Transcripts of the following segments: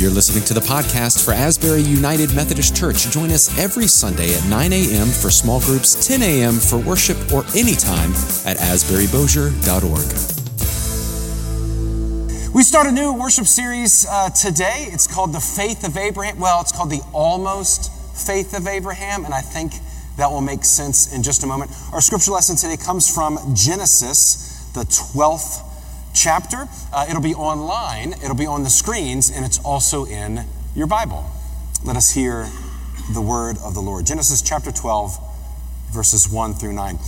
You're listening to the podcast for Asbury United Methodist Church. Join us every Sunday at 9 a.m. for small groups, 10 a.m. for worship, or anytime at asburybossier.org. We start a new worship series uh, today. It's called The Faith of Abraham. Well, it's called The Almost Faith of Abraham, and I think that will make sense in just a moment. Our scripture lesson today comes from Genesis, the 12th chapter. Uh, it'll be online, it'll be on the screens, and it's also in your Bible. Let us hear the word of the Lord. Genesis chapter 12, verses 1 through 9.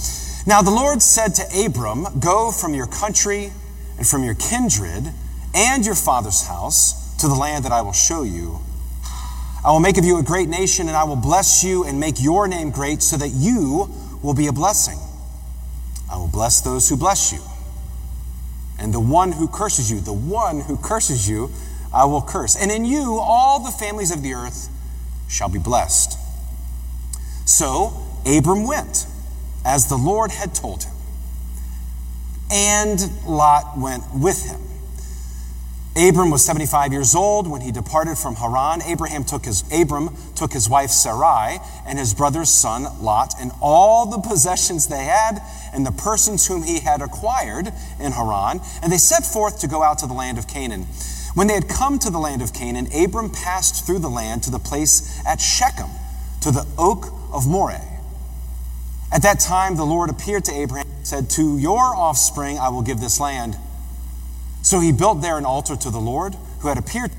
Now the Lord said to Abram, Go from your country and from your kindred and your father's house to the land that I will show you. I will make of you a great nation, and I will bless you and make your name great, so that you will be a blessing. I will bless those who bless you. And the one who curses you, the one who curses you, I will curse. And in you, all the families of the earth shall be blessed. So Abram went, as the Lord had told him. And Lot went with him. Abram was 75 years old when he departed from Haran. Abraham took his, Abram took his wife Sarai and his brother's son Lot and all the possessions they had and the persons whom he had acquired in Haran, and they set forth to go out to the land of Canaan. When they had come to the land of Canaan, Abram passed through the land to the place at Shechem, to the oak of Moreh. At that time, the Lord appeared to Abraham and said, To your offspring I will give this land. So he built there an altar to the Lord who had appeared.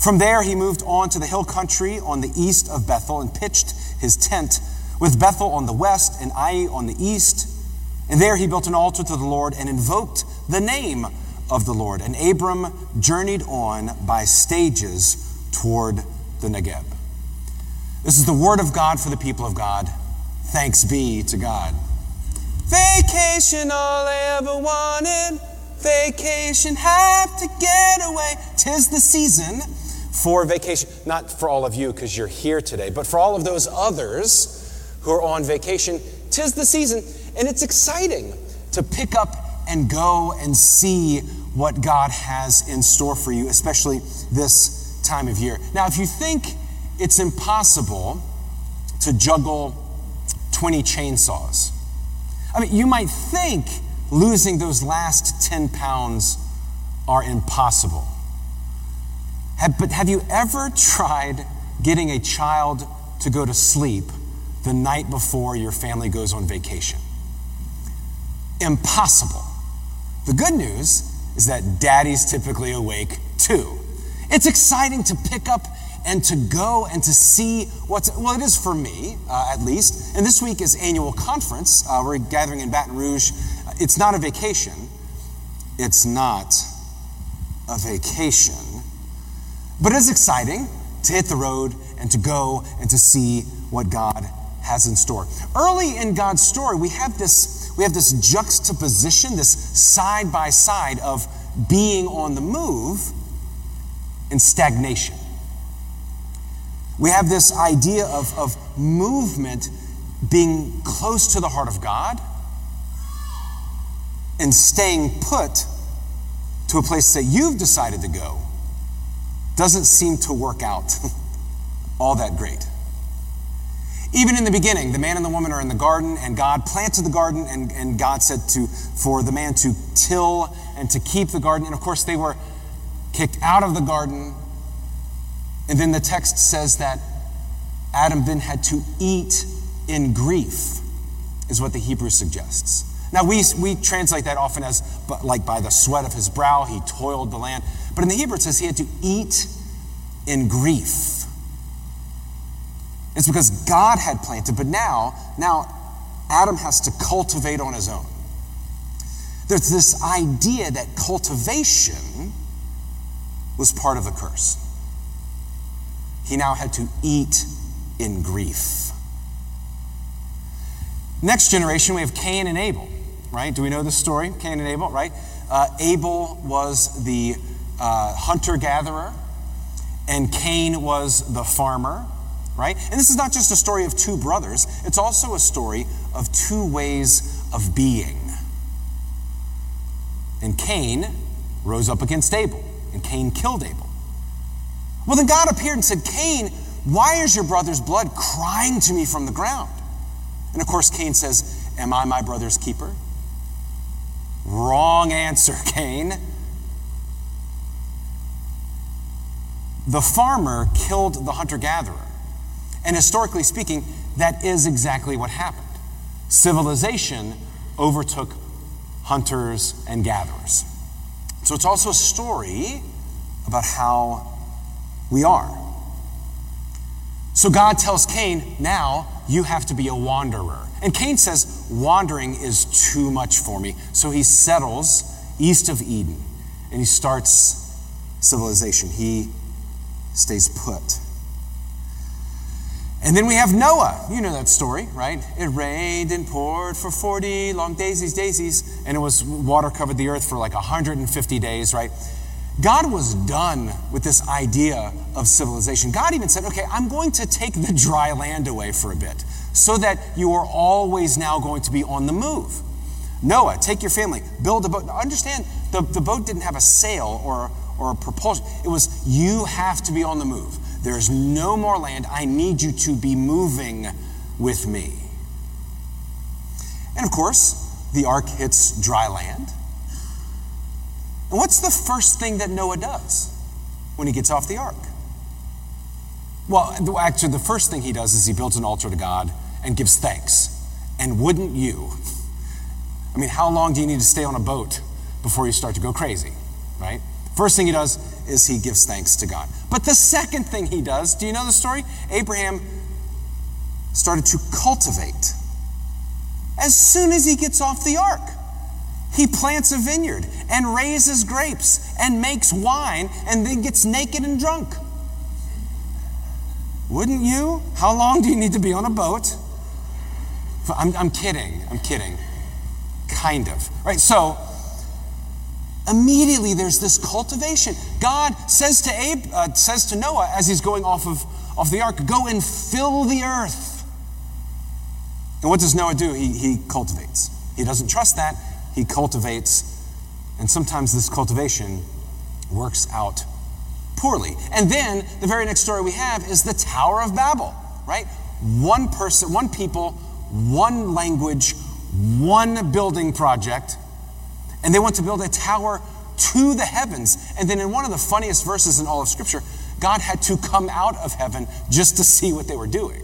From there, he moved on to the hill country on the east of Bethel and pitched his tent with Bethel on the west and Ai on the east. And there he built an altar to the Lord and invoked the name of the Lord. And Abram journeyed on by stages toward the Negeb. This is the word of God for the people of God. Thanks be to God. Vacation, all I ever wanted vacation, have to get away. Tis the season for vacation. Not for all of you because you're here today, but for all of those others who are on vacation. Tis the season, and it's exciting to pick up and go and see what God has in store for you, especially this time of year. Now, if you think it's impossible to juggle 20 chainsaws, I mean, you might think losing those last 10 pounds are impossible. Have, but have you ever tried getting a child to go to sleep the night before your family goes on vacation? Impossible. The good news is that daddy's typically awake too. It's exciting to pick up and to go and to see what's, well, it is for me, uh, at least. And this week is annual conference. Uh, we're gathering in Baton Rouge it's not a vacation. It's not a vacation. But it is exciting to hit the road and to go and to see what God has in store. Early in God's story, we have this, we have this juxtaposition, this side by side of being on the move and stagnation. We have this idea of, of movement being close to the heart of God and staying put to a place that you've decided to go doesn't seem to work out all that great. Even in the beginning, the man and the woman are in the garden, and God planted the garden, and, and God said to for the man to till and to keep the garden. And of course, they were kicked out of the garden. And then the text says that Adam then had to eat in grief, is what the Hebrew suggests. Now, we, we translate that often as but like by the sweat of his brow, he toiled the land. But in the Hebrew, it says he had to eat in grief. It's because God had planted, but now, now Adam has to cultivate on his own. There's this idea that cultivation was part of the curse. He now had to eat in grief. Next generation, we have Cain and Abel right? Do we know this story? Cain and Abel, right? Uh, Abel was the uh, hunter gatherer, and Cain was the farmer, right? And this is not just a story of two brothers, it's also a story of two ways of being. And Cain rose up against Abel, and Cain killed Abel. Well, then God appeared and said, Cain, why is your brother's blood crying to me from the ground? And of course, Cain says, Am I my brother's keeper? Wrong answer, Cain. The farmer killed the hunter gatherer. And historically speaking, that is exactly what happened. Civilization overtook hunters and gatherers. So it's also a story about how we are. So God tells Cain, now you have to be a wanderer. And Cain says, wandering is too much for me. So he settles east of Eden and he starts civilization. He stays put. And then we have Noah. You know that story, right? It rained and poured for 40 long daisies, daisies, and it was water covered the earth for like 150 days, right? God was done with this idea of civilization. God even said, okay, I'm going to take the dry land away for a bit so that you are always now going to be on the move. Noah, take your family, build a boat. Understand, the, the boat didn't have a sail or, or a propulsion. It was, you have to be on the move. There's no more land. I need you to be moving with me. And of course, the ark hits dry land. And what's the first thing that Noah does when he gets off the ark? Well, actually, the first thing he does is he builds an altar to God and gives thanks. And wouldn't you? I mean, how long do you need to stay on a boat before you start to go crazy, right? First thing he does is he gives thanks to God. But the second thing he does, do you know the story? Abraham started to cultivate. As soon as he gets off the ark, he plants a vineyard and raises grapes and makes wine and then gets naked and drunk. Wouldn't you? How long do you need to be on a boat? I'm, I'm kidding. I'm kidding. Kind of. Right? So, immediately there's this cultivation. God says to Abe, uh, says to Noah as he's going off of, off the ark, go and fill the earth. And what does Noah do? He, he cultivates. He doesn't trust that. He cultivates. And sometimes this cultivation works out poorly. And then the very next story we have is the Tower of Babel, right? One person, one people, one language, one building project and they want to build a tower to the heavens. And then in one of the funniest verses in all of Scripture, God had to come out of heaven just to see what they were doing.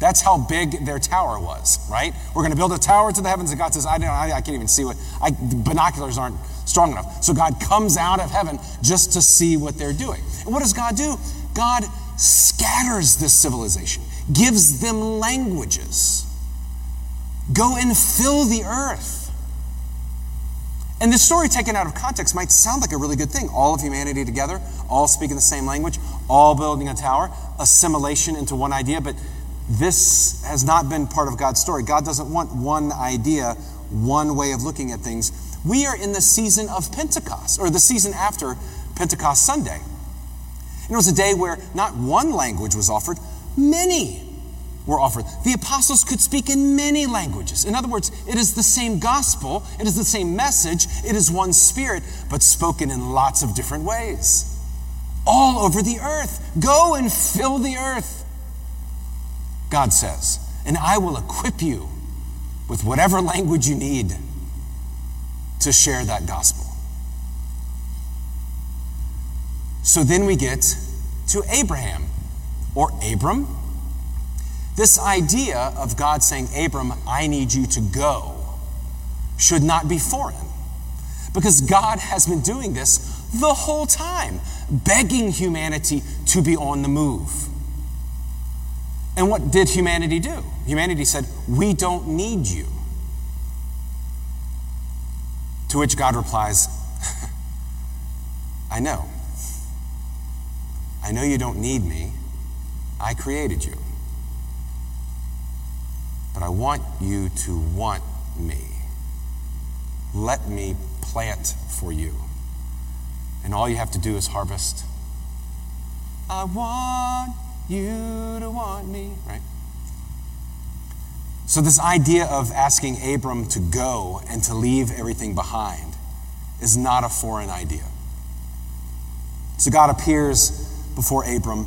That's how big their tower was, right? We're going to build a tower to the heavens, and God says, I, don't, I, I can't even see what, I, binoculars aren't strong enough. So God comes out of heaven just to see what they're doing. And what does God do? God scatters this civilization, gives them languages. Go and fill the earth. And this story taken out of context might sound like a really good thing. All of humanity together, all speaking the same language, all building a tower, assimilation into one idea, but this has not been part of God's story. God doesn't want one idea, one way of looking at things. We are in the season of Pentecost, or the season after Pentecost Sunday. And it was a day where not one language was offered, many were offered. The apostles could speak in many languages. In other words, it is the same gospel, it is the same message, it is one spirit, but spoken in lots of different ways. All over the earth. Go and fill the earth, God says, and I will equip you with whatever language you need to share that gospel. So then we get to Abraham, or Abram this idea of God saying, Abram, I need you to go, should not be foreign. Because God has been doing this the whole time, begging humanity to be on the move. And what did humanity do? Humanity said, We don't need you. To which God replies, I know. I know you don't need me. I created you. But I want you to want me. Let me plant for you. And all you have to do is harvest. I want you to want me, right? So, this idea of asking Abram to go and to leave everything behind is not a foreign idea. So, God appears before Abram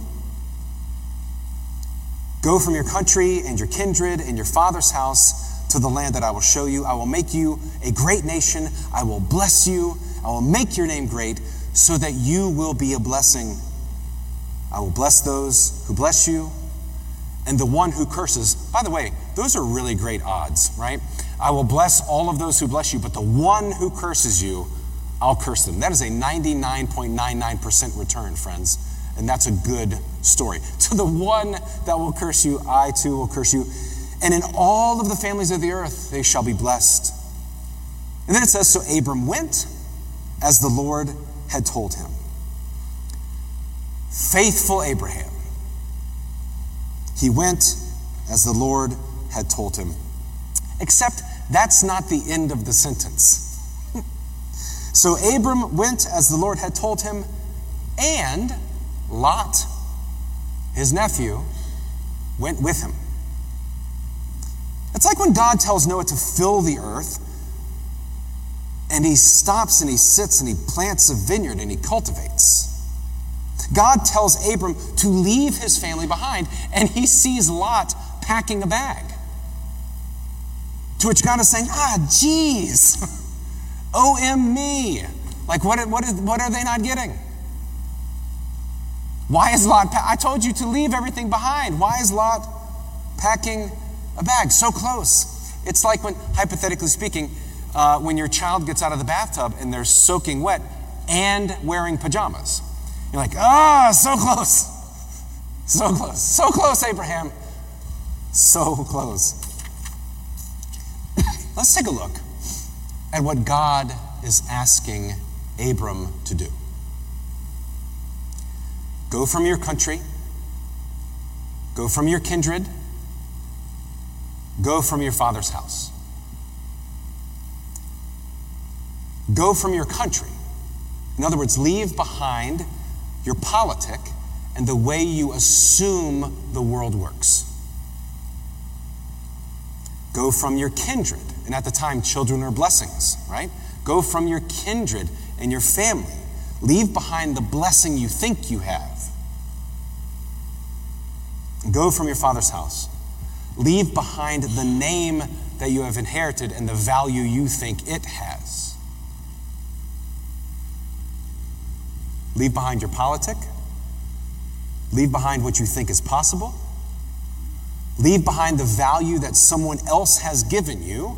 Go from your country and your kindred and your father's house to the land that I will show you. I will make you a great nation. I will bless you. I will make your name great so that you will be a blessing. I will bless those who bless you, and the one who curses. By the way, those are really great odds, right? I will bless all of those who bless you, but the one who curses you, I'll curse them. That is a 99.99% return, friends. And that's a good story. To the one that will curse you, I too will curse you. And in all of the families of the earth, they shall be blessed. And then it says So Abram went as the Lord had told him. Faithful Abraham. He went as the Lord had told him. Except that's not the end of the sentence. so Abram went as the Lord had told him, and Lot, his nephew, went with him. It's like when God tells Noah to fill the earth, and he stops and he sits and he plants a vineyard and he cultivates. God tells Abram to leave his family behind, and he sees Lot packing a bag. To which God is saying, ah, geez, OM me. Like, what, what, is, what are they not getting? Why is Lot, pa- I told you to leave everything behind. Why is Lot packing a bag so close? It's like when, hypothetically speaking, uh, when your child gets out of the bathtub and they're soaking wet and wearing pajamas. You're like, ah, so close. So close. So close, Abraham. So close. Let's take a look at what God is asking Abram to do. Go from your country, go from your kindred, go from your father's house. Go from your country. In other words, leave behind your politic and the way you assume the world works. Go from your kindred. And at the time, children are blessings, right? Go from your kindred and your family. Leave behind the blessing you think you have. Go from your father's house. Leave behind the name that you have inherited and the value you think it has. Leave behind your politic. Leave behind what you think is possible. Leave behind the value that someone else has given you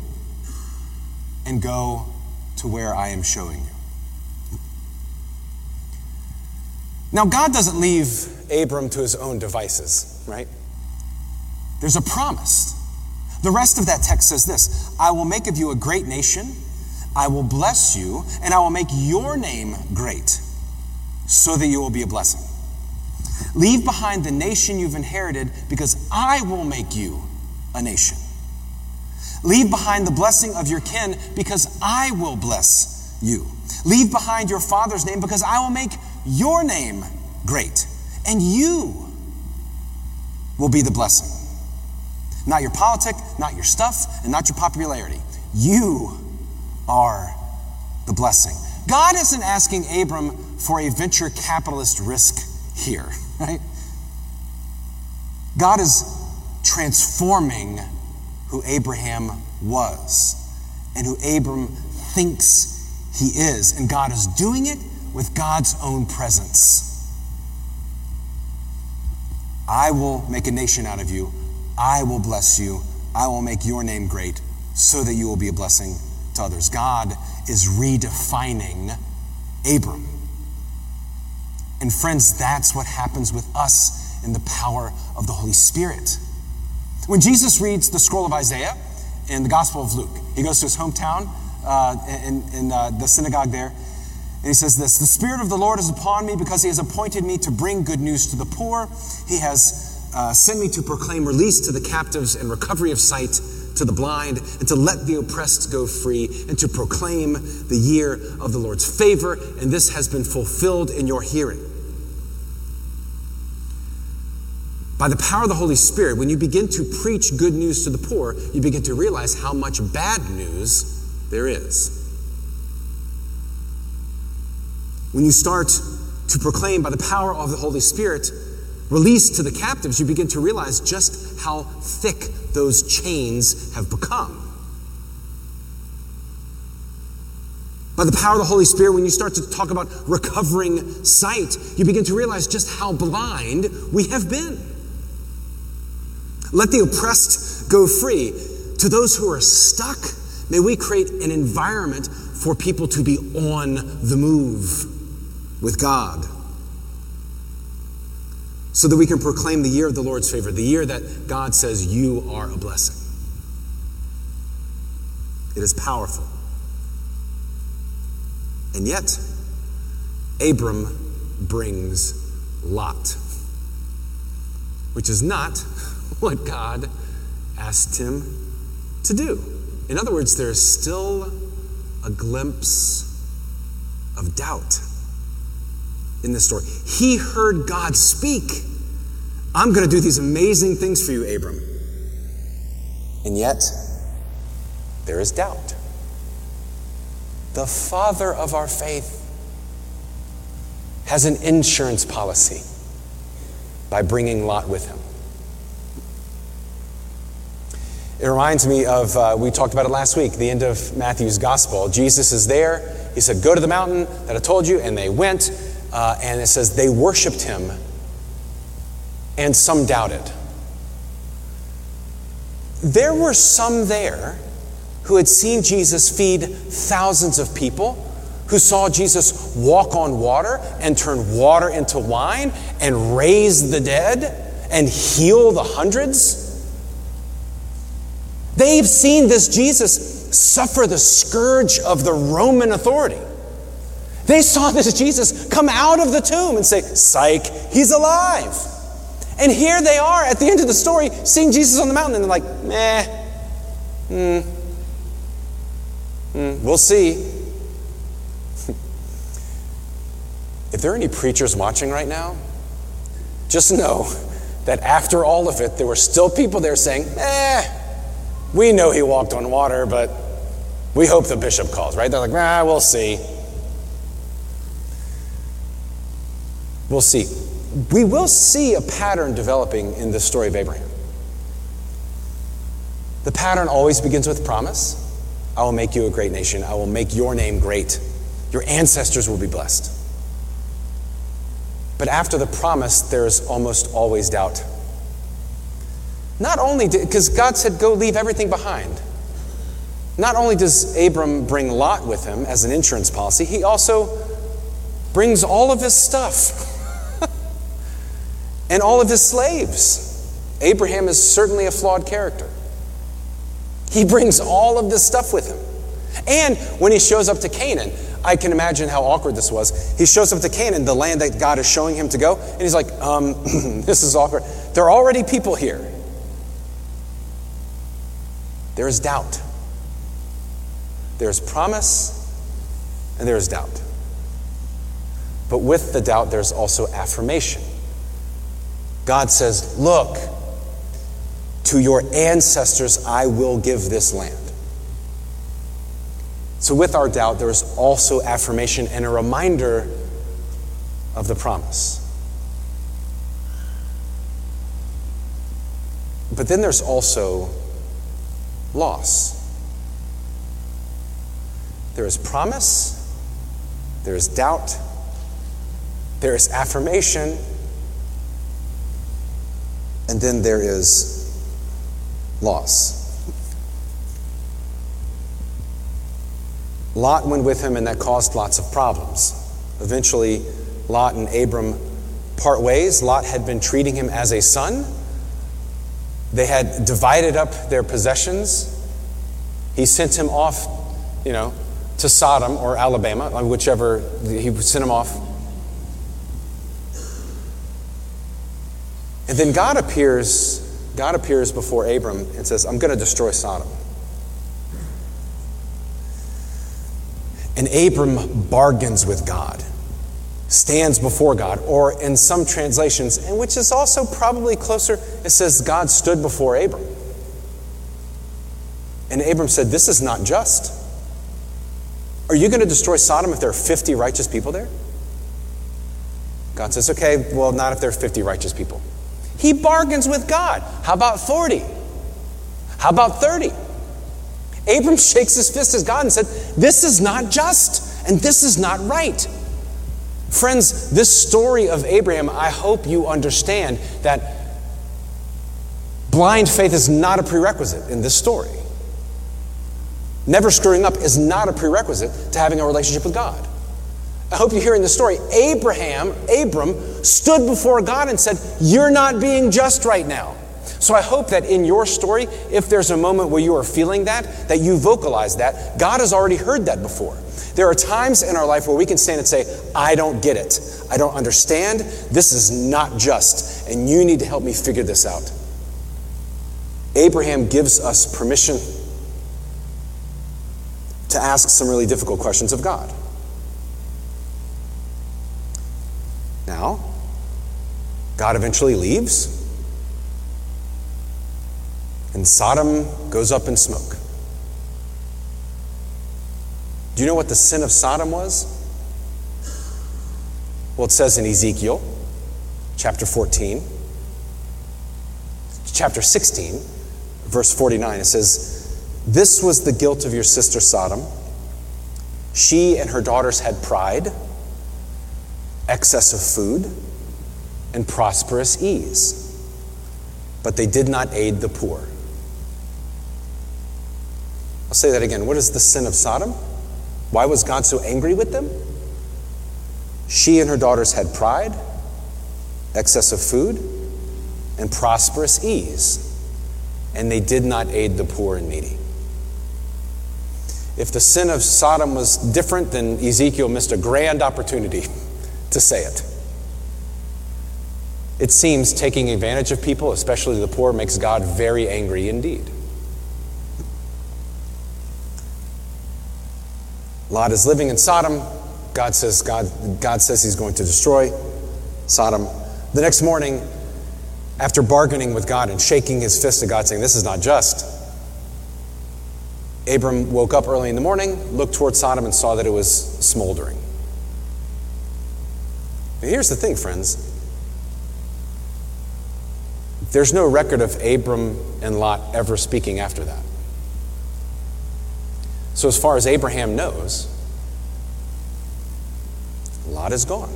and go to where I am showing you. Now, God doesn't leave Abram to his own devices, right? There's a promise. The rest of that text says this I will make of you a great nation, I will bless you, and I will make your name great so that you will be a blessing. Leave behind the nation you've inherited because I will make you a nation. Leave behind the blessing of your kin because I will bless you. Leave behind your father's name because I will make your name great. And you will be the blessing. Not your politic, not your stuff, and not your popularity. You are the blessing. God isn't asking Abram for a venture capitalist risk here, right? God is transforming who Abraham was and who Abram thinks he is. And God is doing it with God's own presence. I will make a nation out of you. I will bless you. I will make your name great so that you will be a blessing to others. God is redefining Abram. And friends, that's what happens with us in the power of the Holy Spirit. When Jesus reads the scroll of Isaiah in the Gospel of Luke, he goes to his hometown uh, in, in uh, the synagogue there, and he says this The Spirit of the Lord is upon me because he has appointed me to bring good news to the poor. He has uh, sent me to proclaim release to the captives and recovery of sight to the blind, and to let the oppressed go free, and to proclaim the year of the Lord's favor. And this has been fulfilled in your hearing. By the power of the Holy Spirit, when you begin to preach good news to the poor, you begin to realize how much bad news there is. When you start to proclaim by the power of the Holy Spirit, released to the captives, you begin to realize just how thick those chains have become. By the power of the Holy Spirit, when you start to talk about recovering sight, you begin to realize just how blind we have been. Let the oppressed go free. To those who are stuck, may we create an environment for people to be on the move with God. So that we can proclaim the year of the Lord's favor, the year that God says you are a blessing. It is powerful. And yet, Abram brings Lot, which is not what God asked him to do. In other words, there is still a glimpse of doubt in this story. He heard God speak. I'm going to do these amazing things for you, Abram. And yet, there is doubt. The father of our faith has an insurance policy by bringing Lot with him. It reminds me of, uh, we talked about it last week, the end of Matthew's gospel. Jesus is there. He said, Go to the mountain that I told you. And they went. Uh, and it says, They worshiped him, and some doubted. There were some there who had seen Jesus feed thousands of people, who saw Jesus walk on water and turn water into wine and raise the dead and heal the hundreds. They've seen this Jesus suffer the scourge of the Roman authority. They saw this Jesus come out of the tomb and say, Psych, he's alive. And here they are at the end of the story, seeing Jesus on the mountain, and they're like, Meh, hmm, hmm, we'll see. if there are any preachers watching right now, just know that after all of it, there were still people there saying, Eh, we know he walked on water, but we hope the bishop calls, right? They're like, ah, we'll see. We'll see. We will see a pattern developing in the story of Abraham. The pattern always begins with promise I will make you a great nation, I will make your name great, your ancestors will be blessed. But after the promise, there's almost always doubt. Not only because God said, go leave everything behind. Not only does Abram bring Lot with him as an insurance policy, he also brings all of his stuff and all of his slaves. Abraham is certainly a flawed character. He brings all of this stuff with him. And when he shows up to Canaan, I can imagine how awkward this was. He shows up to Canaan, the land that God is showing him to go, and he's like, um, this is awkward. There are already people here. There is doubt. There is promise, and there is doubt. But with the doubt, there's also affirmation. God says, Look, to your ancestors I will give this land. So, with our doubt, there is also affirmation and a reminder of the promise. But then there's also loss. There is promise, there is doubt, there is affirmation, and then there is loss. Lot went with him, and that caused lots of problems. Eventually, Lot and Abram part ways. Lot had been treating him as a son. They had divided up their possessions. He sent him off, you know, to Sodom or Alabama, whichever, he sent him off And then God appears, God appears before Abram and says, I'm going to destroy Sodom. And Abram bargains with God, stands before God, or in some translations, and which is also probably closer, it says God stood before Abram. And Abram said, This is not just. Are you going to destroy Sodom if there are 50 righteous people there? God says, okay, well, not if there are 50 righteous people. He bargains with God. How about 40? How about 30? Abram shakes his fist at God and said, This is not just, and this is not right. Friends, this story of Abraham, I hope you understand that blind faith is not a prerequisite in this story. Never screwing up is not a prerequisite to having a relationship with God. I hope you're hearing the story. Abraham, Abram, stood before God and said, You're not being just right now. So I hope that in your story, if there's a moment where you are feeling that, that you vocalize that. God has already heard that before. There are times in our life where we can stand and say, I don't get it. I don't understand. This is not just. And you need to help me figure this out. Abraham gives us permission to ask some really difficult questions of God. Now, God eventually leaves, and Sodom goes up in smoke. Do you know what the sin of Sodom was? Well, it says in Ezekiel chapter 14, chapter 16, verse 49, it says, This was the guilt of your sister Sodom. She and her daughters had pride, excess of food, and prosperous ease, but they did not aid the poor. I'll say that again. What is the sin of Sodom? Why was God so angry with them? She and her daughters had pride, excess of food, and prosperous ease, and they did not aid the poor and needy. If the sin of Sodom was different, then Ezekiel missed a grand opportunity to say it. It seems taking advantage of people, especially the poor, makes God very angry indeed. Lot is living in Sodom. God says, God, God says he's going to destroy Sodom. The next morning, after bargaining with God and shaking his fist at God, saying, This is not just, Abram woke up early in the morning, looked toward Sodom, and saw that it was smoldering. And here's the thing, friends. There's no record of Abram and Lot ever speaking after that. So, as far as Abraham knows, Lot is gone.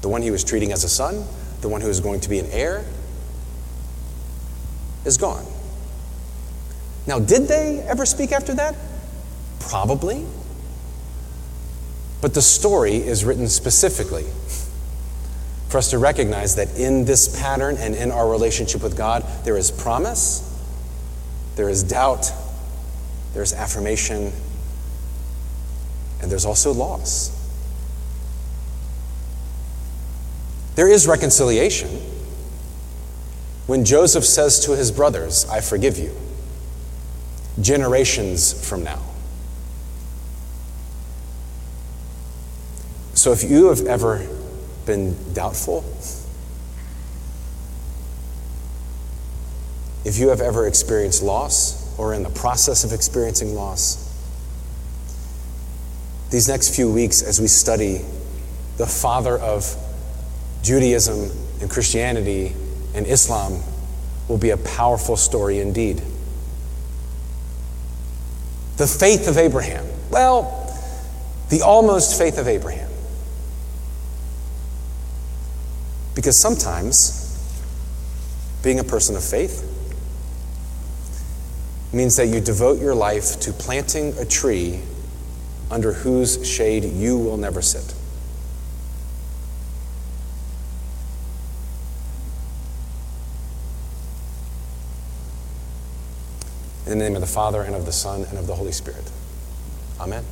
The one he was treating as a son, the one who is going to be an heir, is gone. Now, did they ever speak after that? Probably. But the story is written specifically for us to recognize that in this pattern and in our relationship with God, there is promise, there is doubt, there's affirmation, and there's also loss. There is reconciliation when Joseph says to his brothers, I forgive you, generations from now. So if you have ever been doubtful, if you have ever experienced loss, or in the process of experiencing loss. These next few weeks, as we study the father of Judaism and Christianity and Islam, will be a powerful story indeed. The faith of Abraham. Well, the almost faith of Abraham. Because sometimes being a person of faith means that you devote your life to planting a tree under whose shade you will never sit. In the name of the Father, and of the Son, and of the Holy Spirit. Amen.